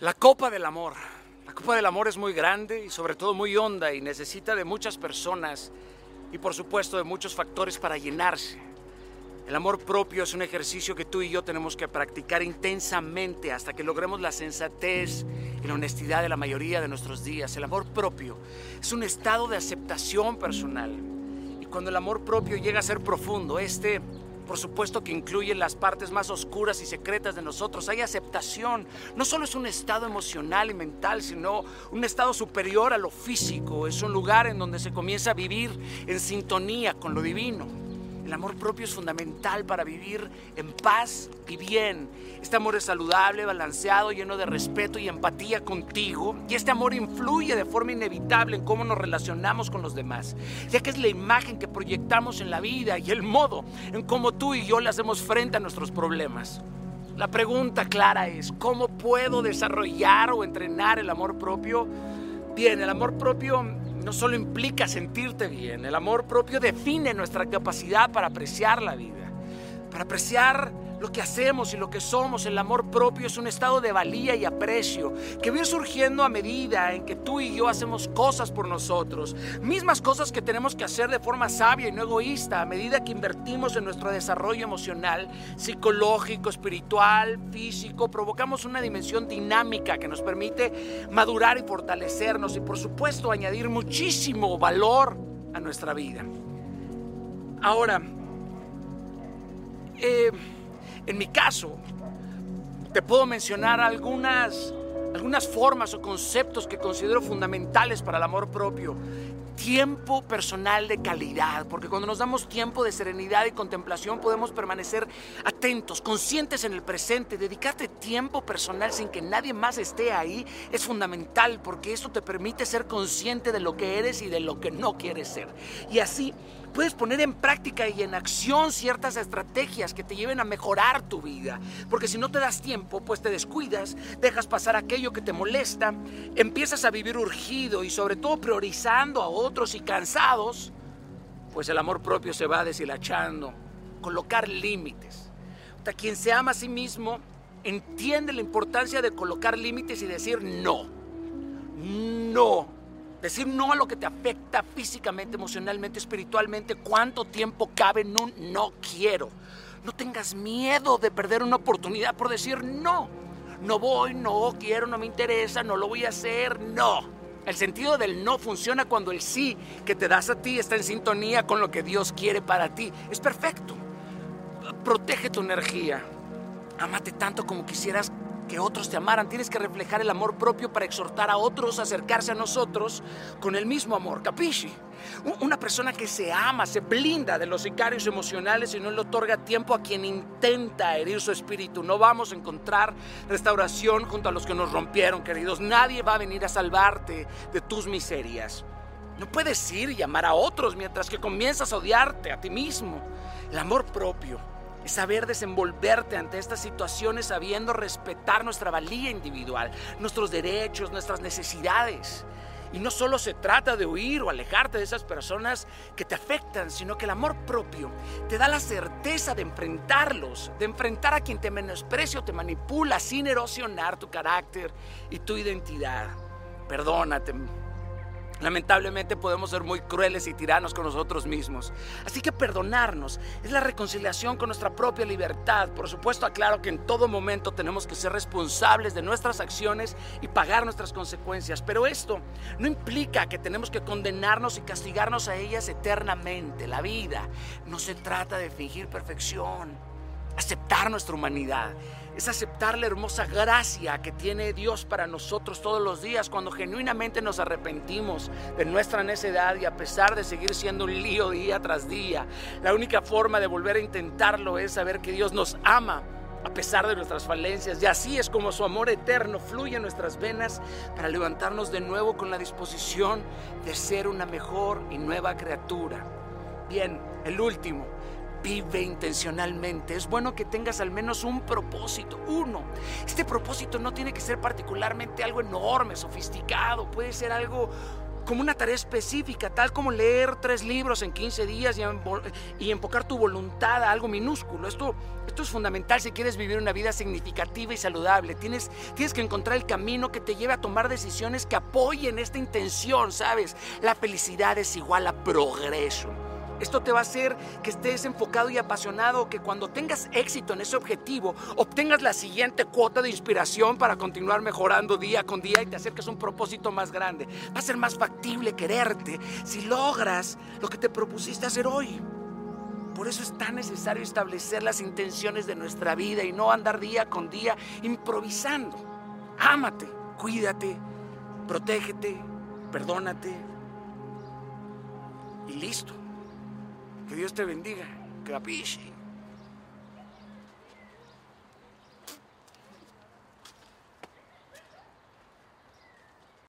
La copa del amor. La copa del amor es muy grande y sobre todo muy honda y necesita de muchas personas y por supuesto de muchos factores para llenarse. El amor propio es un ejercicio que tú y yo tenemos que practicar intensamente hasta que logremos la sensatez y la honestidad de la mayoría de nuestros días. El amor propio es un estado de aceptación personal. Y cuando el amor propio llega a ser profundo, este por supuesto que incluye las partes más oscuras y secretas de nosotros. Hay aceptación. No solo es un estado emocional y mental, sino un estado superior a lo físico. Es un lugar en donde se comienza a vivir en sintonía con lo divino. El amor propio es fundamental para vivir en paz y bien. Este amor es saludable, balanceado, lleno de respeto y empatía contigo. Y este amor influye de forma inevitable en cómo nos relacionamos con los demás, ya que es la imagen que proyectamos en la vida y el modo en cómo tú y yo le hacemos frente a nuestros problemas. La pregunta clara es, ¿cómo puedo desarrollar o entrenar el amor propio? Bien, el amor propio no solo implica sentirte bien, el amor propio define nuestra capacidad para apreciar la vida, para apreciar lo que hacemos y lo que somos. El amor propio es un estado de valía y aprecio que va surgiendo a medida en que tú y yo hacemos cosas por nosotros. Mismas cosas que tenemos que hacer de forma sabia y no egoísta a medida que invertimos en nuestro desarrollo emocional, psicológico, espiritual, físico. Provocamos una dimensión dinámica que nos permite madurar y fortalecernos y por supuesto añadir muchísimo valor a nuestra vida. Ahora, eh, en mi caso, te puedo mencionar algunas, algunas formas o conceptos que considero fundamentales para el amor propio. Tiempo personal de calidad, porque cuando nos damos tiempo de serenidad y contemplación podemos permanecer atentos, conscientes en el presente. Dedicarte tiempo personal sin que nadie más esté ahí es fundamental, porque eso te permite ser consciente de lo que eres y de lo que no quieres ser. Y así puedes poner en práctica y en acción ciertas estrategias que te lleven a mejorar tu vida. Porque si no te das tiempo, pues te descuidas, dejas pasar aquello que te molesta, empiezas a vivir urgido y sobre todo priorizando a otros y cansados, pues el amor propio se va deshilachando. Colocar límites. Quien se ama a sí mismo entiende la importancia de colocar límites y decir no. No Decir no a lo que te afecta físicamente, emocionalmente, espiritualmente. ¿Cuánto tiempo cabe en un no quiero? No tengas miedo de perder una oportunidad por decir no. No voy, no quiero, no me interesa, no lo voy a hacer, no. El sentido del no funciona cuando el sí que te das a ti está en sintonía con lo que Dios quiere para ti. Es perfecto. Protege tu energía. Amate tanto como quisieras que otros te amaran. Tienes que reflejar el amor propio para exhortar a otros a acercarse a nosotros con el mismo amor. Capisci? Una persona que se ama, se blinda de los sicarios emocionales y no le otorga tiempo a quien intenta herir su espíritu. No vamos a encontrar restauración junto a los que nos rompieron, queridos. Nadie va a venir a salvarte de tus miserias. No puedes ir y amar a otros mientras que comienzas a odiarte a ti mismo. El amor propio es saber desenvolverte ante estas situaciones sabiendo respetar nuestra valía individual, nuestros derechos, nuestras necesidades. Y no solo se trata de huir o alejarte de esas personas que te afectan, sino que el amor propio te da la certeza de enfrentarlos, de enfrentar a quien te menosprecia o te manipula sin erosionar tu carácter y tu identidad. Perdónate, Lamentablemente podemos ser muy crueles y tiranos con nosotros mismos. Así que perdonarnos es la reconciliación con nuestra propia libertad. Por supuesto, aclaro que en todo momento tenemos que ser responsables de nuestras acciones y pagar nuestras consecuencias. Pero esto no implica que tenemos que condenarnos y castigarnos a ellas eternamente. La vida no se trata de fingir perfección, aceptar nuestra humanidad es aceptar la hermosa gracia que tiene Dios para nosotros todos los días cuando genuinamente nos arrepentimos de nuestra necedad y a pesar de seguir siendo un lío día tras día, la única forma de volver a intentarlo es saber que Dios nos ama a pesar de nuestras falencias y así es como su amor eterno fluye en nuestras venas para levantarnos de nuevo con la disposición de ser una mejor y nueva criatura. Bien, el último, Vive intencionalmente. Es bueno que tengas al menos un propósito, uno. Este propósito no tiene que ser particularmente algo enorme, sofisticado. Puede ser algo como una tarea específica, tal como leer tres libros en 15 días y, y enfocar tu voluntad a algo minúsculo. Esto, esto es fundamental si quieres vivir una vida significativa y saludable. Tienes, tienes que encontrar el camino que te lleve a tomar decisiones que apoyen esta intención, ¿sabes? La felicidad es igual a progreso. Esto te va a hacer que estés enfocado y apasionado, que cuando tengas éxito en ese objetivo, obtengas la siguiente cuota de inspiración para continuar mejorando día con día y te acerques a un propósito más grande. Va a ser más factible quererte si logras lo que te propusiste hacer hoy. Por eso es tan necesario establecer las intenciones de nuestra vida y no andar día con día improvisando. Ámate, cuídate, protégete, perdónate y listo. Que Dios te bendiga. Capisci?